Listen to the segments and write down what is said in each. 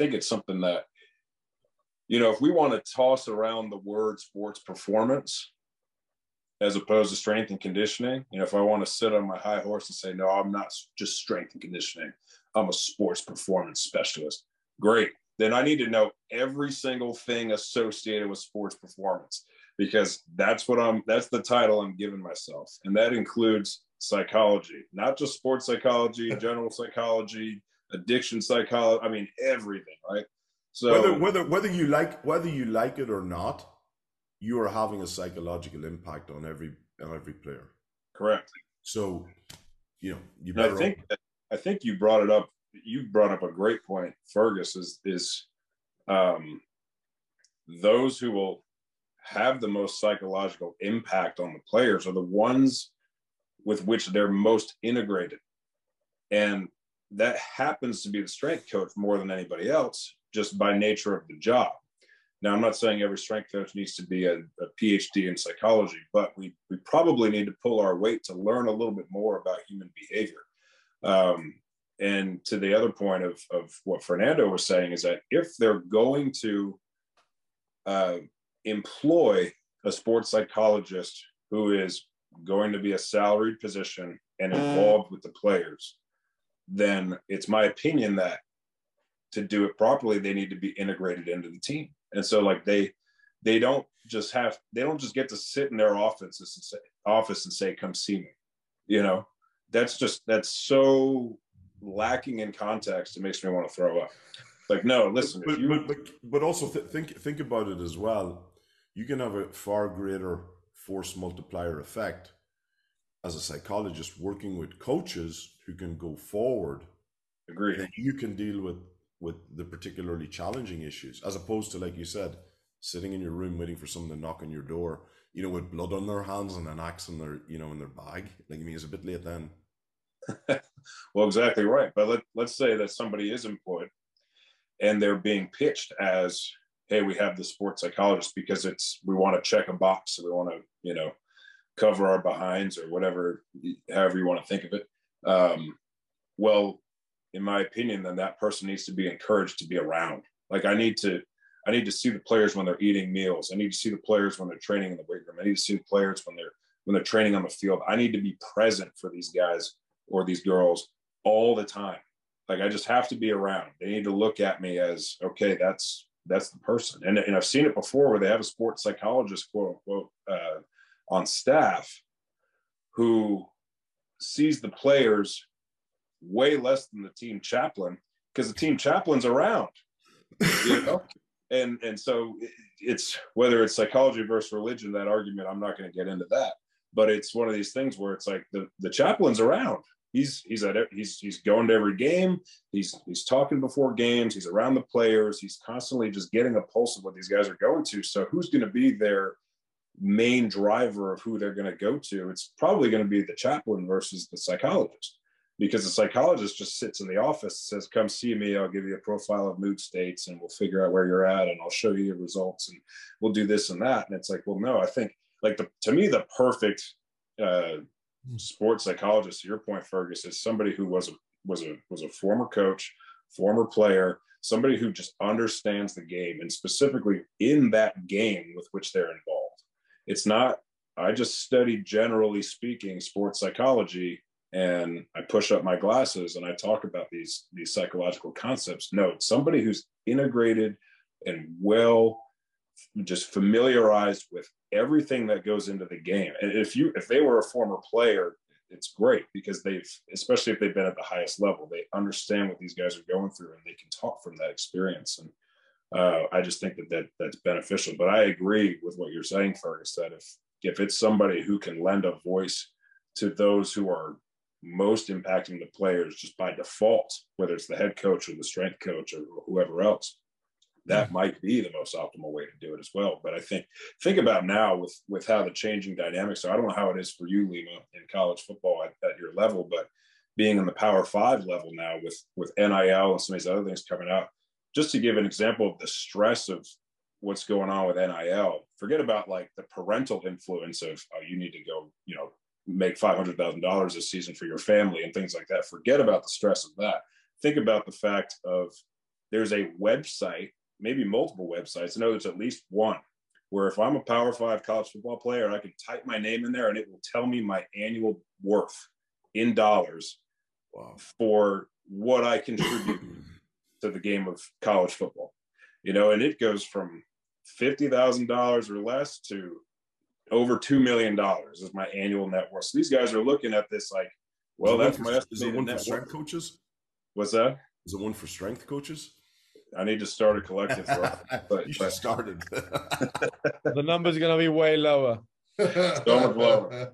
think it's something that, you know, if we want to toss around the word sports performance as opposed to strength and conditioning, you know, if I want to sit on my high horse and say, no, I'm not just strength and conditioning, I'm a sports performance specialist. Great. Then I need to know every single thing associated with sports performance because that's what I'm, that's the title I'm giving myself. And that includes psychology, not just sports psychology, general psychology, addiction psychology. I mean, everything, right? So whether whether whether you like whether you like it or not, you are having a psychological impact on every on every player. Correct. So, you know, you better. I think I think you brought it up. You brought up a great point, Fergus. Is is um, those who will have the most psychological impact on the players are the ones with which they're most integrated. And that happens to be the strength coach more than anybody else, just by nature of the job. Now, I'm not saying every strength coach needs to be a, a, PhD in psychology, but we, we probably need to pull our weight to learn a little bit more about human behavior. Um, and to the other point of, of what Fernando was saying is that if they're going to uh, employ a sports psychologist who is going to be a salaried position and involved with the players, then it's my opinion that to do it properly, they need to be integrated into the team. And so like they they don't just have they don't just get to sit in their office and say office and say, come see me. You know, that's just that's so lacking in context. It makes me want to throw up. Like, no, listen, but, you... but, but, but also th- think think about it as well. You can have a far greater force multiplier effect as a psychologist working with coaches who can go forward. Agree. Then you can deal with with the particularly challenging issues, as opposed to like you said, sitting in your room waiting for someone to knock on your door, you know, with blood on their hands and an axe in their, you know, in their bag. Like I mean, it's a bit late then. well, exactly right. But let, let's say that somebody is employed and they're being pitched as, hey, we have the sports psychologist because it's we want to check a box, so we want to, you know, cover our behinds or whatever, however you want to think of it. Um, well, in my opinion, then that person needs to be encouraged to be around. Like I need to, I need to see the players when they're eating meals. I need to see the players when they're training in the weight room. I need to see the players when they're when they're training on the field. I need to be present for these guys or these girls all the time. Like I just have to be around. They need to look at me as okay, that's that's the person. And, and I've seen it before where they have a sports psychologist, quote unquote, uh, on staff who sees the players way less than the team chaplain because the team chaplain's around, you know. and and so it's whether it's psychology versus religion. That argument, I'm not going to get into that, but it's one of these things where it's like the the chaplain's around. He's he's at he's he's going to every game. He's he's talking before games. He's around the players. He's constantly just getting a pulse of what these guys are going to. So who's going to be their main driver of who they're going to go to? It's probably going to be the chaplain versus the psychologist. Because the psychologist just sits in the office says come see me i'll give you a profile of mood states and we'll figure out where you're at and i'll show you your results and we'll do this and that. And it's like well no i think like the to me the perfect uh, sports psychologist to your point fergus is somebody who was a was a was a former coach former player somebody who just understands the game and specifically in that game with which they're involved it's not i just studied generally speaking sports psychology and I push up my glasses and I talk about these these psychological concepts. No, somebody who's integrated and well just familiarized with everything that goes into the game. And if you if they were a former player, it's great because they've especially if they've been at the highest level, they understand what these guys are going through and they can talk from that experience. And uh, I just think that, that that's beneficial. But I agree with what you're saying, Fergus, that if if it's somebody who can lend a voice to those who are most impacting the players just by default, whether it's the head coach or the strength coach or whoever else. That might be the most optimal way to do it as well. But I think think about now with with how the changing dynamics are. I don't know how it is for you, Lima, in college football at, at your level, but being in the Power Five level now with with NIL and some of these other things coming out. Just to give an example of the stress of what's going on with NIL. Forget about like the parental influence of oh, you need to go, you know, make $500,000 a season for your family and things like that. Forget about the stress of that. Think about the fact of there's a website, maybe multiple websites. I know there's at least one where if I'm a Power Five college football player, I can type my name in there and it will tell me my annual worth in dollars wow. for what I contribute to the game of college football. You know, and it goes from fifty thousand dollars or less to over two million dollars is my annual net worth. So these guys are looking at this like, well, that's my Is it one for strength worth. coaches? What's that? Is it one for strength coaches? I need to start a collective. but you should started. the number's going to be way lower. so much lower.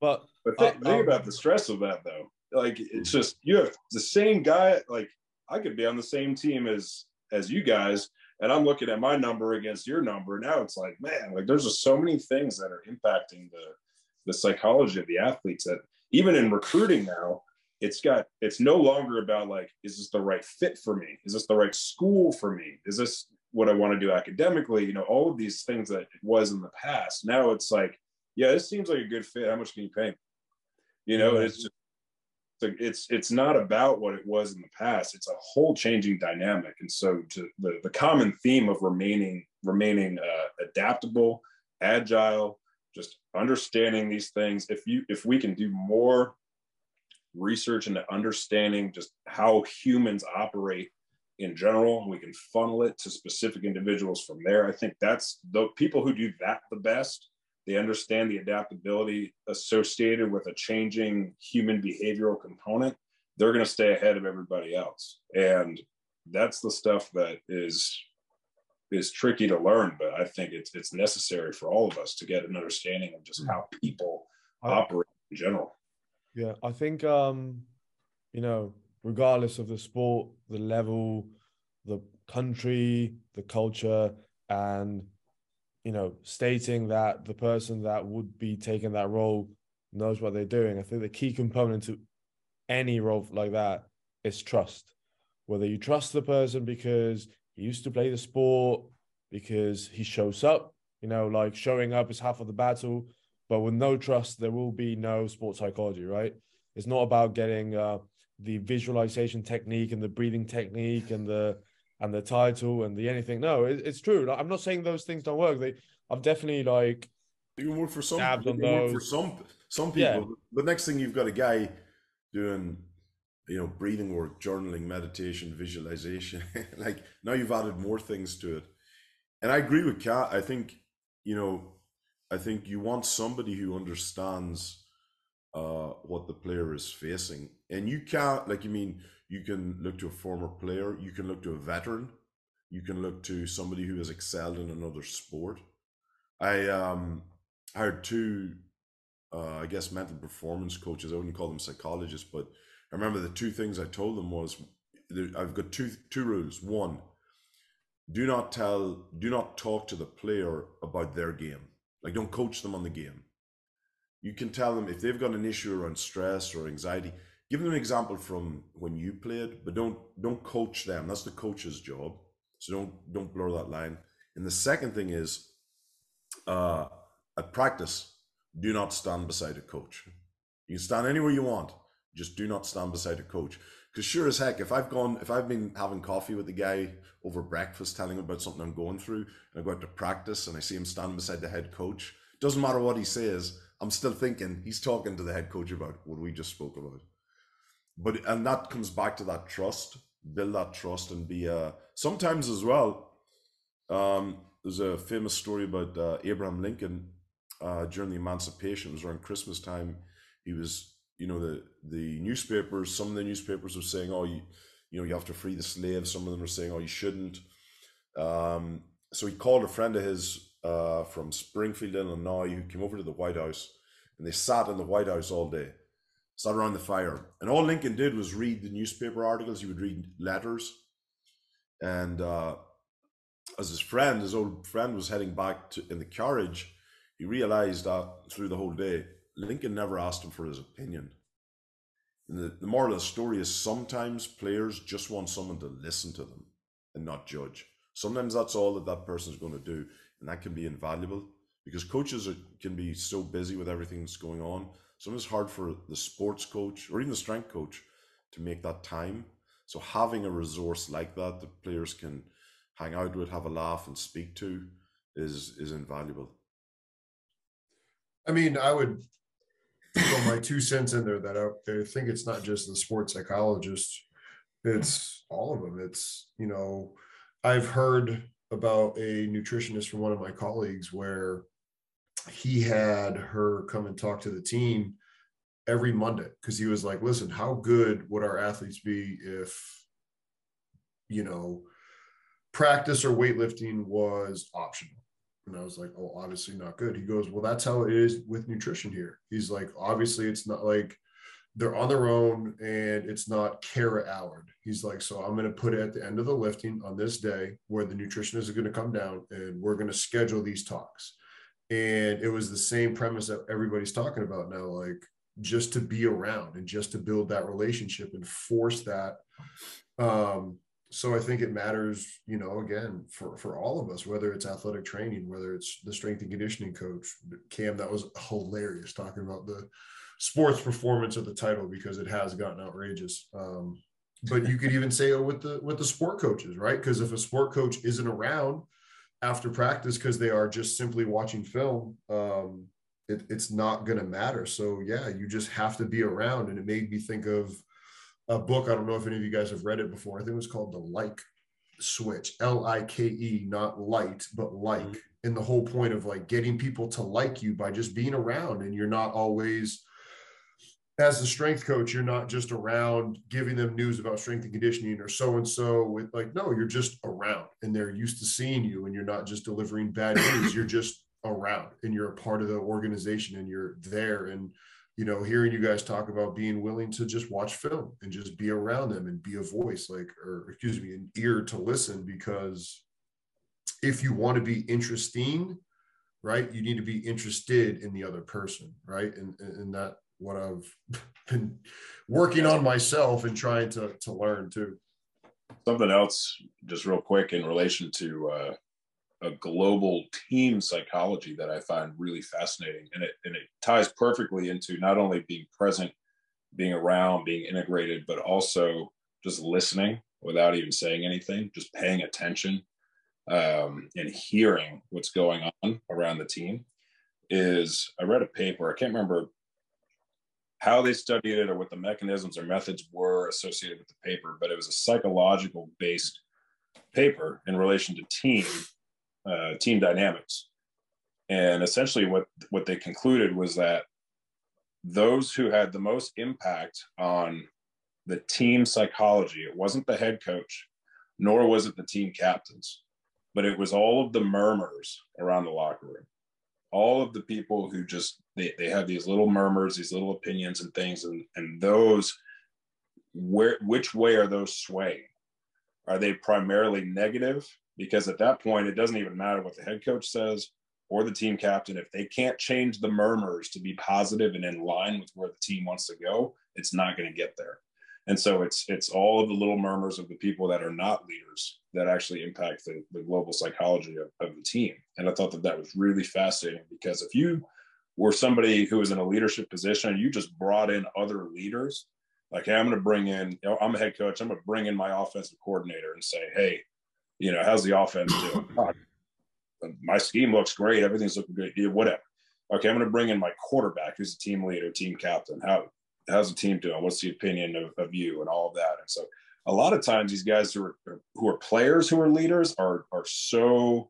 But but th- uh, think um, about the stress of that though. Like it's just you have the same guy. Like I could be on the same team as as you guys, and I'm looking at my number against your number. Now it's like, man, like there's just so many things that are impacting the the psychology of the athletes that even in recruiting now, it's got it's no longer about like, is this the right fit for me? Is this the right school for me? Is this what I want to do academically? You know, all of these things that it was in the past. Now it's like, yeah, this seems like a good fit. How much can you pay me? You know, mm-hmm. it's just it's it's not about what it was in the past. It's a whole changing dynamic. And so to the, the common theme of remaining remaining uh, adaptable agile just understanding these things if you if we can do more research into understanding just how humans operate in general we can funnel it to specific individuals from there. I think that's the people who do that the best they understand the adaptability associated with a changing human behavioral component. They're going to stay ahead of everybody else. And that's the stuff that is is tricky to learn, but I think it's it's necessary for all of us to get an understanding of just how people operate in general. Yeah, I think um, you know, regardless of the sport, the level, the country, the culture, and you know, stating that the person that would be taking that role knows what they're doing. I think the key component to any role like that is trust. Whether you trust the person because he used to play the sport, because he shows up, you know, like showing up is half of the battle. But with no trust, there will be no sports psychology, right? It's not about getting uh, the visualization technique and the breathing technique and the and the title and the anything. No, it, it's true. Like, I'm not saying those things don't work. They, I've definitely like. You can work for some. Work for some some people. Yeah. But next thing you've got a guy doing, you know, breathing work, journaling, meditation, visualization. like now you've added more things to it, and I agree with Kat. I think you know, I think you want somebody who understands uh, what the player is facing, and you can't like. You mean you can look to a former player, you can look to a veteran, you can look to somebody who has excelled in another sport. I um, hired two, uh, I guess, mental performance coaches. I wouldn't call them psychologists, but I remember the two things I told them was I've got two two rules. One, do not tell, do not talk to the player about their game. Like, don't coach them on the game. You can tell them if they've got an issue around stress or anxiety give them an example from when you played, but don't don't coach them. That's the coach's job. So don't don't blur that line. And the second thing is, uh, at practice, do not stand beside a coach. You can stand anywhere you want. Just do not stand beside a coach. Because sure as heck, if I've gone, if I've been having coffee with the guy over breakfast, telling him about something I'm going through, and I go out to practice and I see him standing beside the head coach, doesn't matter what he says, I'm still thinking he's talking to the head coach about what we just spoke about. But and that comes back to that trust build that trust and be uh sometimes as well um there's a famous story about uh, abraham lincoln uh during the emancipation. It was around christmas time. He was you know the the newspapers some of the newspapers were saying oh you you know you have to free the slaves some of them were saying oh you shouldn't. Um so he called a friend of his uh from springfield illinois who came over to the white house and they sat in the white house all day sat around the fire. And all Lincoln did was read the newspaper articles. He would read letters. And uh, as his friend, his old friend, was heading back to, in the carriage, he realized that through the whole day, Lincoln never asked him for his opinion. And the, the moral of the story is sometimes players just want someone to listen to them and not judge. Sometimes that's all that that person is going to do. And that can be invaluable because coaches are, can be so busy with everything that's going on Sometimes it's hard for the sports coach or even the strength coach to make that time. So having a resource like that that players can hang out with, have a laugh, and speak to is is invaluable. I mean, I would throw my two cents in there that I, I think it's not just the sports psychologist, it's all of them. It's, you know, I've heard about a nutritionist from one of my colleagues where he had her come and talk to the team every Monday because he was like, listen, how good would our athletes be if, you know, practice or weightlifting was optional? And I was like, oh, obviously not good. He goes, well, that's how it is with nutrition here. He's like, obviously, it's not like they're on their own and it's not Kara Allard. He's like, so I'm going to put it at the end of the lifting on this day where the nutritionist is going to come down and we're going to schedule these talks. And it was the same premise that everybody's talking about now, like just to be around and just to build that relationship and force that um, so I think it matters, you know, again for for all of us, whether it's athletic training, whether it's the strength and conditioning coach, Cam. That was hilarious talking about the sports performance of the title because it has gotten outrageous. Um, but you could even say oh, with the with the sport coaches, right? Because if a sport coach isn't around after practice because they are just simply watching film, um, it, it's not going to matter. So yeah, you just have to be around. And it made me think of a book. I don't know if any of you guys have read it before. I think it was called The Like Switch, L I K E, not light, but like. Mm-hmm. And the whole point of like getting people to like you by just being around, and you're not always as a strength coach, you're not just around giving them news about strength and conditioning or so and so with like, no, you're just around and they're used to seeing you and you're not just delivering bad news. You're just around and you're a part of the organization and you're there. And you know, hearing you guys talk about being willing to just watch film and just be around them and be a voice, like, or excuse me, an ear to listen, because if you want to be interesting, right, you need to be interested in the other person, right? And and that what I've been working on myself and trying to to learn too. Something else, just real quick, in relation to uh, a global team psychology that I find really fascinating. And it, and it ties perfectly into not only being present, being around, being integrated, but also just listening without even saying anything, just paying attention um, and hearing what's going on around the team. Is I read a paper, I can't remember how they studied it or what the mechanisms or methods were associated with the paper, but it was a psychological based paper in relation to team uh, team dynamics. And essentially, what what they concluded was that those who had the most impact on the team psychology, it wasn't the head coach, nor was it the team captains, but it was all of the murmurs around the locker room. All of the people who just they, they have these little murmurs, these little opinions and things, and and those where which way are those swaying? Are they primarily negative because at that point it doesn't even matter what the head coach says or the team captain if they can't change the murmurs to be positive and in line with where the team wants to go it's not going to get there and so it's it's all of the little murmurs of the people that are not leaders that actually impact the, the global psychology of, of the team and i thought that that was really fascinating because if you were somebody who was in a leadership position you just brought in other leaders like hey i'm going to bring in you know, i'm a head coach i'm going to bring in my offensive coordinator and say hey you know, how's the offense doing? my scheme looks great. Everything's looking good. Yeah, whatever. Okay, I'm going to bring in my quarterback, who's a team leader, team captain. How how's the team doing? What's the opinion of, of you and all of that? And so, a lot of times, these guys who are who are players who are leaders are are so